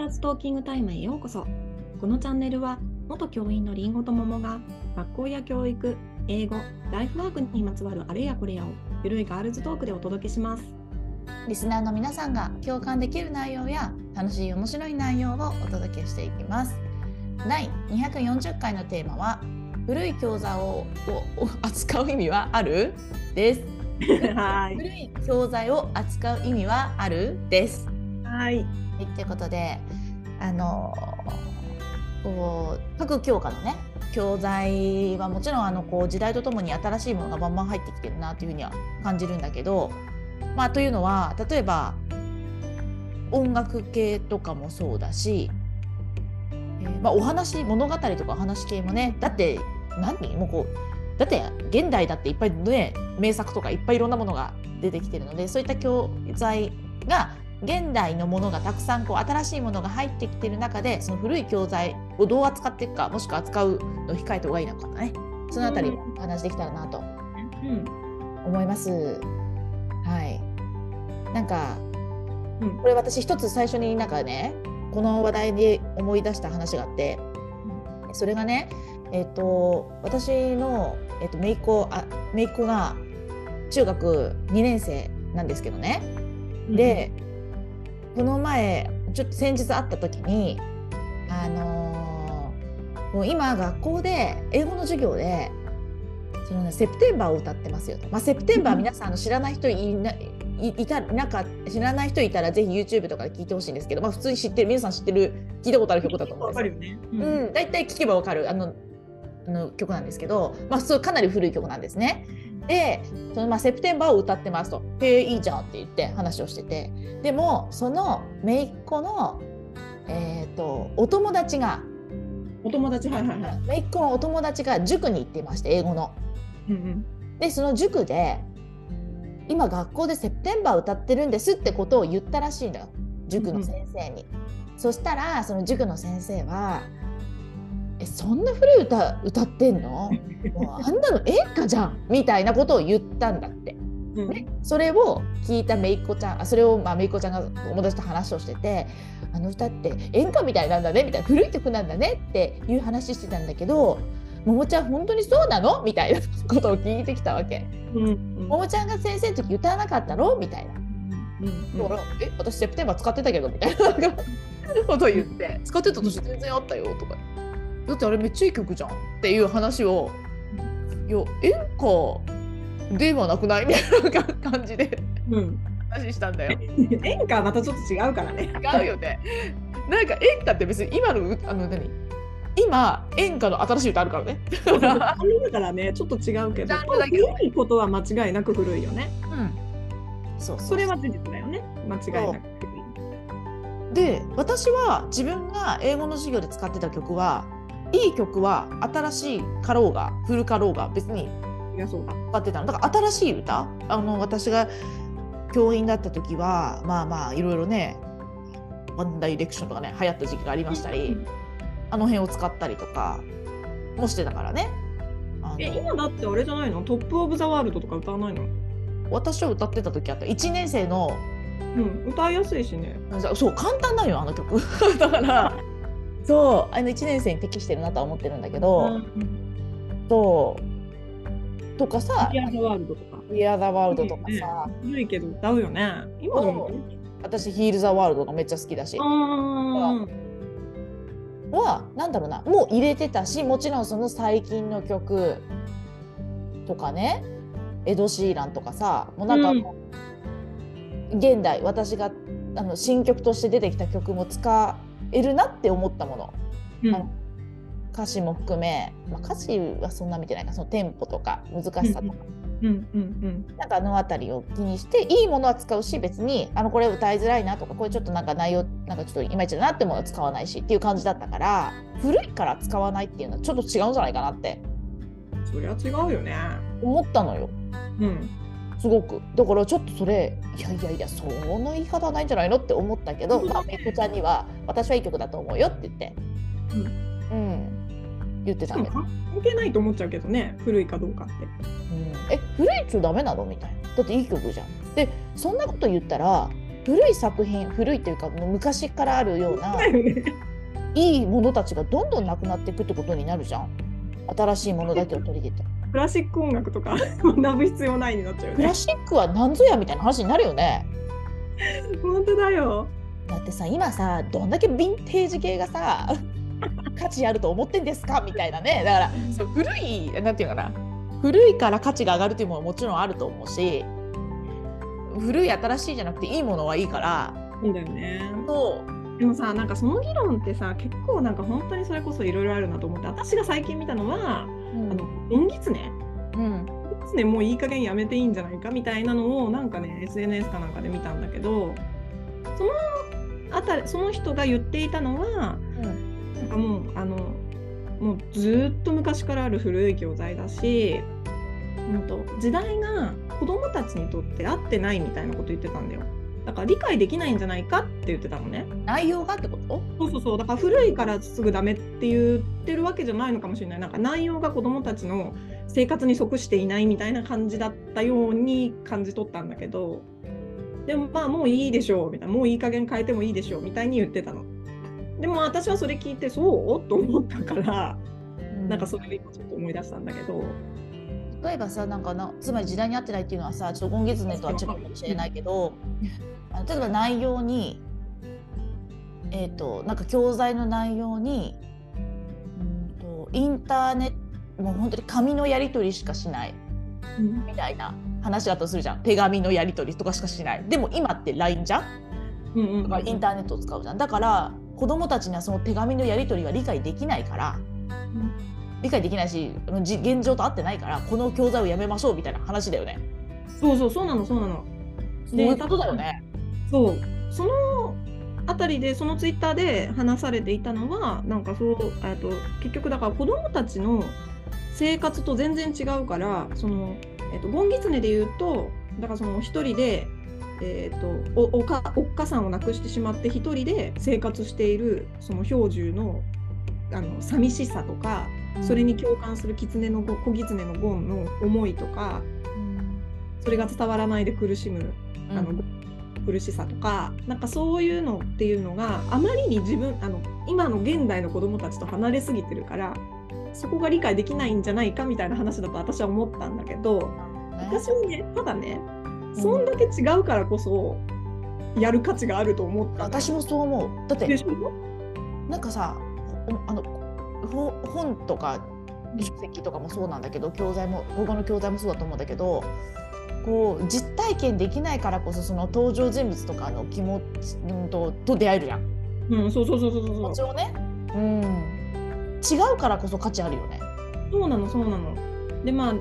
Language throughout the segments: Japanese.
チャーズトーキングタイムへようこそ。このチャンネルは、元教員のりんごと桃が、学校や教育、英語、ライフワークにまつわるあれやこれやを、ゆるいガールズトークでお届けします。リスナーの皆さんが共感できる内容や楽しい面白い内容をお届けしていきます。第240回のテーマは古い教材をを 扱う意味はある？です。は古い教材を扱う意味はある？です。はい。はい、ということであのこう各教科のね教材はもちろんあのこう時代とともに新しいものがバンバン入ってきてるなというふうには感じるんだけどまあというのは例えば音楽系とかもそうだし、えーまあ、お話物語とかお話系もねだって何？もうこうだって現代だっていっぱいね名作とかいっぱいいろんなものが出てきてるのでそういった教材が現代のものがたくさんこう新しいものが入ってきてる中でその古い教材をどう扱っていくかもしくは扱うのを控えた方がいいのかね。そのあたりお話できたらなとうん。思います。はい。なんかうん。これ私一つ最初になんかねこの話題で思い出した話があってそれがねえっ、と私の、えっと姪っ子あ姪っ子が中学2年生なんですけどね。で、この前ちょっと先日会った時にあのーもう今学校で英語の授業でその、ね、セプテンバーを歌ってますよと、まあ、セプテンバー皆さんあの知らない人いないいたなんか知らない人いたらぜひ YouTube とかで聞いてほしいんですけど、まあ、普通に知ってる皆さん知ってる聞いたことある曲だと思うんですよ。うん、大体聞けばわかる。あのあの曲なんですけど、まあ、そうかなり古い曲なんですね。でその、まあ、セプテンバーを歌ってますと「へえいいじゃん」って言って話をしててでもその姪っ子の、えー、とお友達がお友達、はいはいはい。姪っ子のお友達が塾に行っていまして英語の。うんうん。でその塾で今学校でセプテンバー歌ってるんですってことを言ったらしいんだよ塾の先生に。そしたらその塾の先生は「えそんな古い歌歌ってんの？もうあんなの演歌じゃん」みたいなことを言ったんだって。うんね、それを聞いためいっ子ちゃんあそれをまあめいっ子ちゃんが友達と話をしてて「あの歌って演歌みたいなんだね」みたいな古い曲なんだねっていう話してたんだけど「ももちゃん本当にそうなの?」みたいな ことを聞いてきたわけ。うんうんももちゃんが先生の時歌わなかったの？みたいな。うんだから、え、私セプテンバー使ってたけどみたいな ことを言って、使ってた年全然あったよとか。だってあれめっちゃいい曲じゃんっていう話を、いや、演歌ではなくないみたいな感じでうん。話したんだよ。演歌はまたちょっと違うからね。違うよね。なんか演歌って別に今のうあの何？今演歌の新しい歌あるからね。だからね、ちょっと違うけど、古いことは間違いなく古いよね。うん。そうそうそれは事実だよね。間違いなく。で私は自分が英語の授業で使ってた曲はいい曲は新しいかろうが古かろうが別にいや、そうだ。使ってたの。だから新しい歌あの私が教員だった時はまあまあいろいろねワンダイレクションとかね流行った時期がありましたり、あの辺を使ったりとかもしてたからね。え、今だってあれじゃないの？トップオブザワールドとか歌わないの？私は歌ってた時あった。1年生のうん、歌いやすいしね。そう簡単なのよあの曲。だからそうあの1年生に適してるなとは思ってるんだけど、そうとかさディアザワールドとか。「We Are the World」とかさ、古いけど歌うよね。今でも。私「Heal the World」とかめっちゃ好きだし。はなんだろうなもう入れてたしもちろんその最近の曲とかねエド・シーランとかさもうなんか、うん現代私があの新曲として出てきた曲も使えるなって思ったものうんあ歌詞も含め、まあ、歌詞はそんな見てないかそのテンポとか難しさとか、うんうんうんなんかあの辺りを気にしていいものは使うし別にあのこれ歌いづらいなとかこれちょっとなんか内容なんかちょっといまいちだなってものは使わないしっていう感じだったから古いから使わないっていうのはちょっと違うんじゃないかなってうん。そりゃ違うよね。思ったのようん。すごく。だからちょっとそれいやいやいやその言い方はないんじゃないのって思ったけど、まあ、めいこちゃんには私はいい曲だと思うよって言って、うん、言ってしたかんだよ、も関係ないと思っちゃうけどね、古いかどうかって。うん、え古いっちゃダメなのみたいな。だっていい曲じゃん。でそんなこと言ったら古い作品古いっていうか昔からあるような いいものたちがどんどんなくなっていくってことになるじゃん。新しいものだけを取り入れてクラシック音楽とか 学ぶ必要ないになっちゃうよね。クラシックは何ぞやみたいな話になるよね。本当だよ。だってさ今さどんだけヴィンテージ系がさ 価値あると思ってんですかみたいなね。だからそう古いなんていうかな。古いから価値が上がるっていうものももちろんあると思うし古い新しいじゃなくていいものはいいから。いいんだよね。そう。でもさなんかその議論ってさ結構なんか本当にそれこそいろいろあるなと思って私が最近見たのは、うん。あのゴンギツネうん。ゴンギツネもういい加減やめていいんじゃないかみたいなのをなんかね SNS かなんかで見たんだけどそのあたりその人が言っていたのはなんかもうあのもうずっと昔からある古い教材だし、うん、と時代が子供たちにとって合ってないみたいなこと言ってたんだよ。だから理解できないんじゃないかって言ってたのね。内容がってこと？そうそうそう。だから古いからすぐダメって言ってるわけじゃないのかもしれない。なんか内容が子どもたちの生活に即していないみたいな感じだったように感じ取ったんだけど。でもまあもういいでしょうみたいな。もういい加減変えてもいいでしょうみたいに言ってたの。でも私はそれ聞いてそう？と思ったから。なんかそれを今ちょっと思い出したんだけど例えばさなんかなつまり時代に合ってないっていうのはさちょっと今月ねとは違うかもしれないけど、あの例えば内容にえっ、となんか教材の内容にうんとインターネットもう本当に紙のやり取りしかしないうん。みたいな話だとするじゃん。手紙のやり取りとかしかしない。でも今って LINE じゃん？うんうんとかインターネットを使うじゃん。だから子供たちにはその手紙のやり取りが理解できないから理解できないしじ現状と合ってないからこの教材をやめましょうみたいな話だよね。そうそうそうなのそうなの。そういうことだよね。そうそのあたりでそのツイッターで話されていたのはなんかそうえっと結局だから子どもたちの生活と全然違うからその、えっとゴンギツネで言うとだからその一人で、えっとおおかおっかさんを亡くしてしまって一人で生活しているその氷柱のあの寂しさとかそれに共感する狐のご小狐のゴンの思いとかそれが伝わらないで苦しむうん。あの苦しさとかなんかそういうのっていうのがあまりに自分あの今の現代の子どもたちと離れすぎてるからそこが理解できないんじゃないかみたいな話だと私は思ったんだけど私はねただねそんだけ違うからこそやる価値があると思ったのよ。私もそう思う。だってなんかさおあのほ本とか書籍とかもそうなんだけど教材も国語の教材もそうだと思うんだけどこう実体験できないからこそその登場人物とかの気持ちうんとと出会えるじゃん。うん、そうそうそうそう気そう持ちをね、うん、違うからこそ価値あるよね。そうなのそうなの。でまあ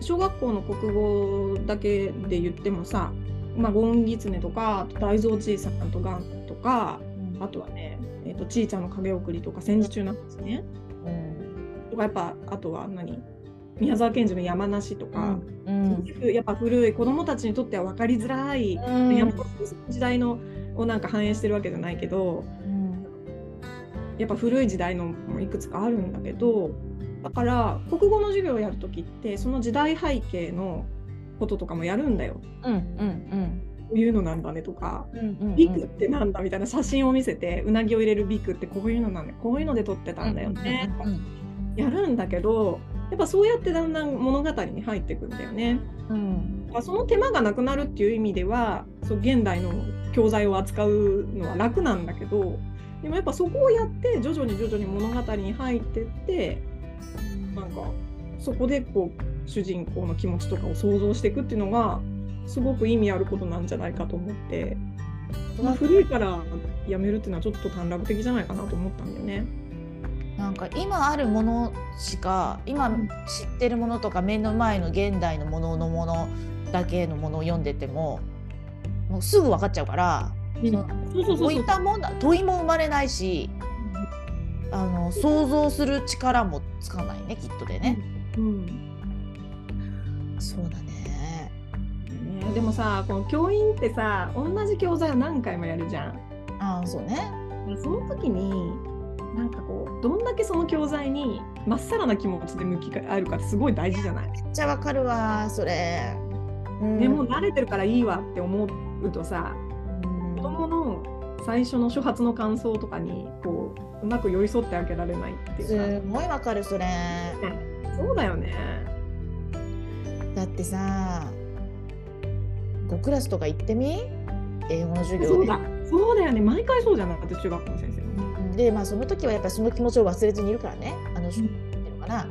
小学校の国語だけで言ってもさ「まあ、ゴンギツネ」とか大蔵ちいさんとガンとかあとはね「えー、とちいちゃんの影送り」とか戦時中なんですね。うんとかやっぱあとは何？宮沢賢治の山梨とか、うん。やっぱ古い子どもたちにとっては分かりづらい、うん。山時代のをなんか反映してるわけじゃないけどうんやっぱ古い時代のもいくつかあるんだけどだから国語の授業をやるときってその時代背景のこととかもやるんだよ。うんうんこういうのなんだねとか、ビクってなんだみたいな写真を見せてうなぎを入れるビクってこういうのなんだこういうので撮ってたんだよね、やるんだけどやっぱそうやってだんだん物語に入ってくんだよね。うん。その手間がなくなるっていう意味ではそう現代の教材を扱うのは楽なんだけどでもやっぱそこをやって徐々に徐々に物語に入ってってなんかそこでこう主人公の気持ちとかを想像していくっていうのがすごく意味あることなんじゃないかと思って、まあ、古いからやめるっていうのはちょっと短絡的じゃないかなと思ったんだよね。なんか今あるものしか今知ってるものとか目の前の現代のもののものだけのものを読んでてももうすぐ分かっちゃうからうん。そういったもんだ問いも生まれないしあの想像する力もつかないねきっとでね。うん。そうだね。ねでもさこの教員ってさ同じ教材を何回もやるじゃん。ああそうね。その時になんかこうどんだけその教材にまっさらな気持ちで向き合えるかってすごい大事じゃない、めっちゃわかるわそれ。うんでもう慣れてるからいいわって思うとさうん子供の最初の初発の感想とかにこううまく寄り添ってあげられないっていうすごいわかるそれかそうだよねだってさ5クラスとか行ってみ英語の授業でそう？だよね毎回そう？じゃなかった中学校の先生でまあその時はやっぱりその気持ちを忘れずにいるからねあの、なんていう？のかな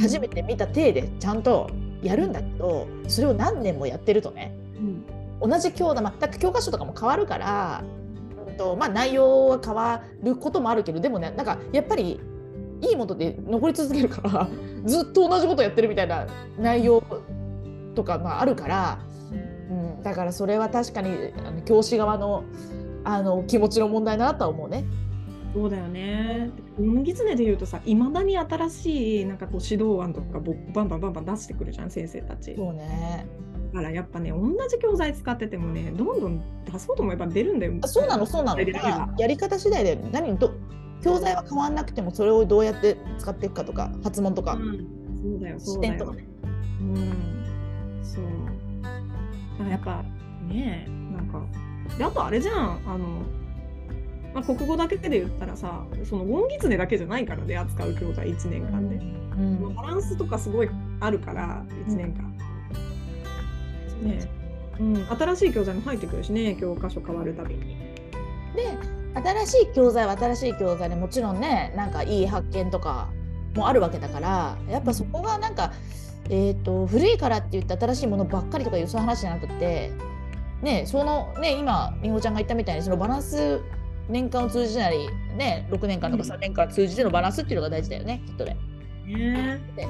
初めて見た体でちゃんとやるんだけどそれを何年もやってるとねう？ん同じ教科、まあ、だって教科書とかも変わるから、う？んとまあ、内容は変わることもあるけどでもねなんかやっぱりいいもので残り続けるからずっと同じことやってるみたいな内容とかまああるから、だからそれは確かにあの教師側のあの気持ちの問題だなとは思うね。そうだよね。麦狐で言うとさ、いまだに新しいなんかこう指導案とかぼバンバンバンバン出してくるじゃん、先生たち。そうねだからやっぱね、同じ教材使っててもね、どんどん出そうと思えば出るんだよ。あそうなのそうなの出るだからやり方次第で何ど教材は変わんなくてもそれをどうやって使っていくかとか発問とか、うん、そうだよ、そうだよ視点とか。ね。うん、やっぱね、なんか、であとあれじゃん、あの、まあ、国語だけで言ったらさ、そのゴンギツネだけじゃないからね、扱う教材1年間で。うんバランスとかすごいあるから、1年間。ねうん、新しい教材も入ってくるしね、教科書変わるたびに。で新しい教材は新しい教材でもちろんねなんかいい発見とかもあるわけだからやっぱそこがなんか、えー、と古いからって言って新しいものばっかりとかいうそういう話じゃなくってねそのね今りんごちゃんが言ったみたいにそのバランス年間を通じてなりね6年間とかうん。3年間通じてのバランスっていうのが大事だよねきっとね。ね。で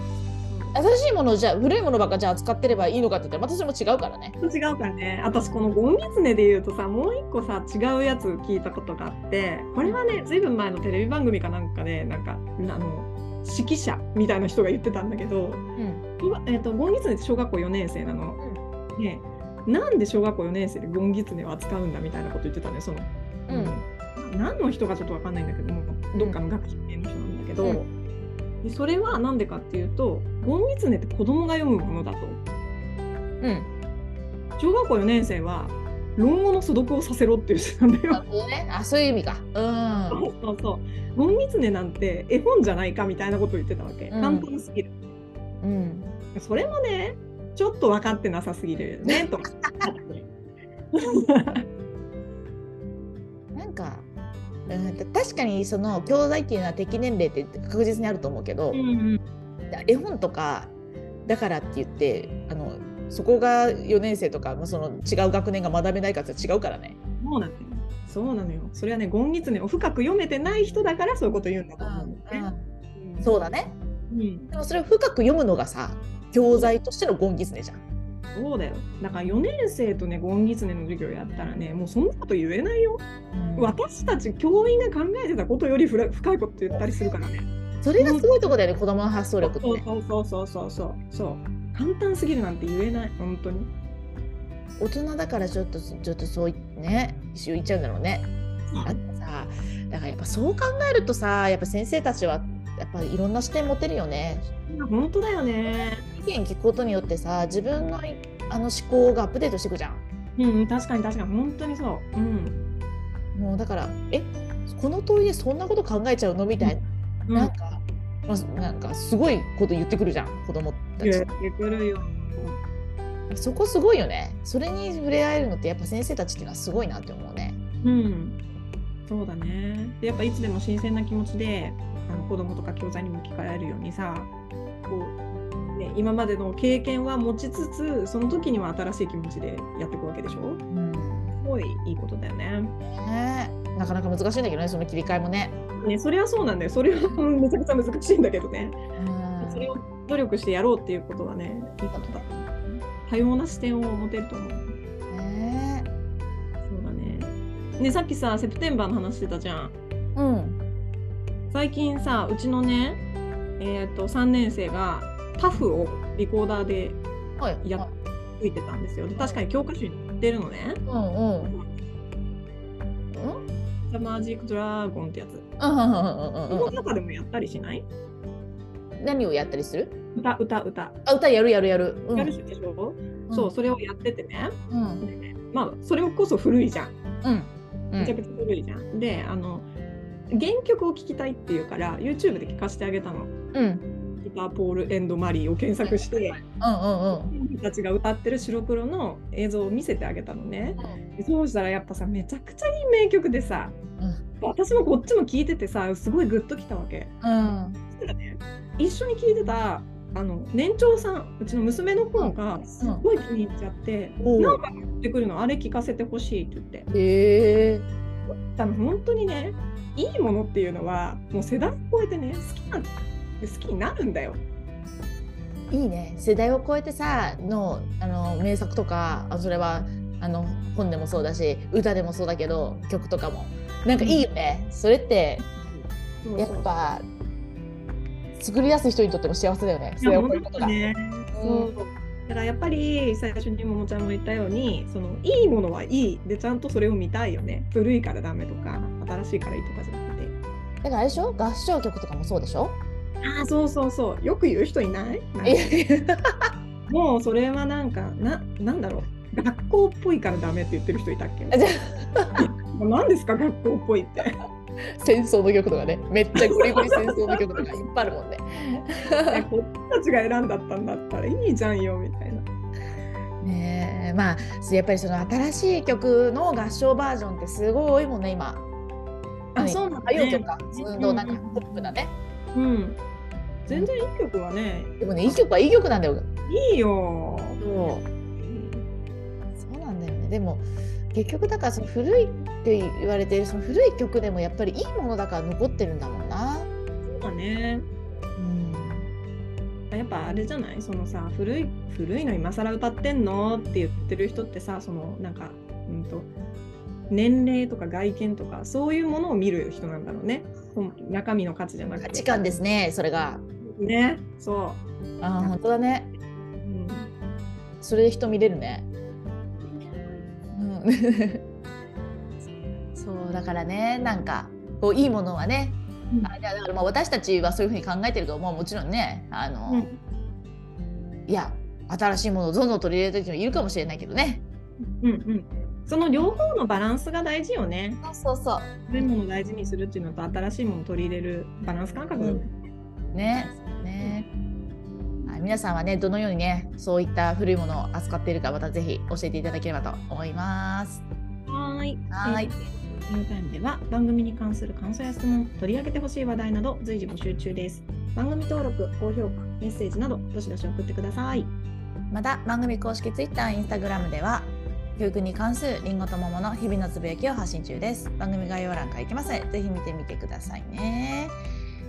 新しいものをじゃあ古いものばっかじゃあ扱ってればいいのかって言ったらまたそれも違うからね。違うからね。私このゴンギツネで言うとさもう一個さ違うやつ聞いたことがあってこれはねずいぶん前のテレビ番組かなんかでなんかあの指揮者みたいな人が言ってたんだけど、うん今えー、とゴンギツネって小学校4年生なの。ねなんで小学校4年生でゴンギツネを扱うんだみたいなこと言ってたねその、うん何の人かちょっとわかんないんだけどもどっかの学習系の人なんだけど、うでそれはなんでかっていうとゴンギツネって子供が読むものだと。うん小学校4年生は論語の素読をさせろって言ってたんだよ。ね。あそういう意味か。うん。そうそう。ゴンギツネなんて絵本じゃないかみたいなことを言ってたわけ。うん簡単すぎる。うん。それもね、ちょっと分かってなさすぎるよねとか。なんか、うん、確かにその教材っていうのは適年齢って確実にあると思うけど、うんうん絵本とかだからって言ってあのそこが4年生とか、まあ、その違う学年が学べないかって違うからね。そうなのよ。そうなのよ。それはね、ゴンギツネを深く読めてない人だからそういうこと言うんだと思うんだよね。うんそうだね。うんでもそれを深く読むのがさ教材としてのゴンギツネじゃん。そうだよ。だから4年生とね、ゴンギツネの授業やったらね、もうそんなこと言えないよ。私たち教員が考えてたことよりふら深いこと言ったりするからね。それがすごいとこだよね、子供の発想力ってそうね。そうそうそうそうそうそう。簡単すぎるなんて言えない、本当に。大人だからちょっとちょっとそういね一緒言っちゃうんだろうね。だってさだからやっぱそう考えるとさやっぱ先生たちはやっぱいろんな視点持てるよね。本当だよね。意見聞くことによってさ自分のいあの思考がアップデートしていくじゃん。うん、確かに確かに、本当にそう。うん。もうだからえこの問いでそんなこと考えちゃうのみたいな,、なんか、まあ、なんかすごいこと言ってくるじゃん子供たち言っ。てくるよ。そこすごいよね。それに触れ合えるのってやっぱ先生たちっていうのはすごいなって思うね。うん。そうだね。で、やっぱいつでも新鮮な気持ちで、あの子供とか教材に向き変えるようにさ、こう、ね、今までの経験は持ちつつ、その時には新しい気持ちでやっていくわけでしょ？うんすごいいいことだよね。ねなかなか難しいんだけどねその切り替えもね。ね、それはそうなんだよ。それはめちゃくちゃ難しいんだけどね。うんそれを努力してやろうっていうことはね、いいことだ。多様な視点を持てると思う。ねそうだね。ね、さっきさ、セプテンバーの話してたじゃん。うん最近さ、うちのね、えっ、と、3年生がパフをリコーダーではいやっ吹いてたんですよ。で確かに教科書に載ってるのね。うんうんうんザ・マジック・ドラゴンってやつ。うんうんうんうんこの中でもやったりしない？何をやったりする？歌、歌、歌。あ歌やるやるやる。うんやるでしょ、そう、それをやっててね。うんまあ、それこそ古いじゃん。うんめちゃくちゃ古いじゃん。であの原曲を聴きたいっていうから YouTube で聴かせてあげたの。うんギターポール・エンド・マリーを検索して、うんうん本人たちが歌ってる白黒の映像を見せてあげたのね。でそうしたらやっぱさめちゃくちゃいい名曲でさ私もこっちも聴いててさすごいグッときたわけ。うん。そしたらね一緒に聴いてたあの年長さんうちの娘の方がすっごい気に入っちゃって、うん。なんか言ってくるのあれ聞かせてほしいって言って。へえ。あの本当にねいいものっていうのはもう世代を超えてね好きなん好きになるんだよ。いいね。世代を超えてさのあの名作とかあそれはあの本でもそうだし歌でもそうだけど曲とかも。なんかいいよね、それってやっぱ作り出す人にとっても幸せだよね。世代を超えることが。うだからやっぱり最初にももちゃんも言ったようにそのいいものはいいでちゃんとそれを見たいよね。古いからダメとか新しいからいいとかじゃなくて。だからあれでしょ？合唱曲とかもそうでしょ？ああそうそうそう。よく言う人いない？もうそれはなんかななんだろう。学校っぽいからダメって言ってる人いたっけ？じゃ何ですか？学校っぽいって。戦争の曲とかね。めっちゃゴリゴリ戦争の曲とかいっぱいあるもんね。えこっちたちが選んだったんだったらいいじゃんよみたいな。ねえ。まあやっぱりその新しい曲の合唱バージョンってすごい多いもんね今。あそうなんだね。歌謡曲か。普通のなんかポップなね。うん。全然いい曲はね、でもねいい曲はいい曲なんだよ。いいよ。そうそうなんだよね。でも結局だからその古いって言われてるその古い曲でもやっぱりいいものだから残ってるんだもんな。そうだね。うん。やっぱあれじゃない？そのさ古い古いの今更歌ってんのって言ってる人ってさそのなんかうんと年齢とか外見とかそういうものを見る人なんだろうね。中身の価値じゃなくて。価値観ですねそれが。ね。そあー本当だね。う。うんそれで人見れるね。うん、そうだからねなんかこういいものはね、うんあだからまあ私たちはそういうふうに考えてるけどももちろんねあの、うんいや新しいものをどんどん取り入れる人もいるかもしれないけどね。うんうん。その両方のバランスが大事よね。そうそうそう。古いものを大事にするっていうのと新しいものを取り入れるバランス感覚ね。皆さんはねどのようにねそういった古いものを扱っているかまたぜひ教えていただければと思います。はーい。はーいえーニュータイムでは番組に関する感想や質問、取り上げてほしい話題など随時募集中です。番組登録、高評価、メッセージなどどしどし送ってください。また番組公式 Twitter、Instagram では教育に関するりんごと桃の日々のつぶやきを発信中です。番組概要欄書いてますぜひ見てみてくださいね。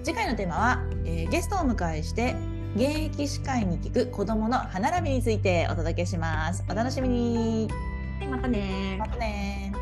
次回のテーマは、えーゲストをお迎えして現役歯科医に聞く子どもの歯並びについてお届けします。お楽しみに。はい、またね。またね。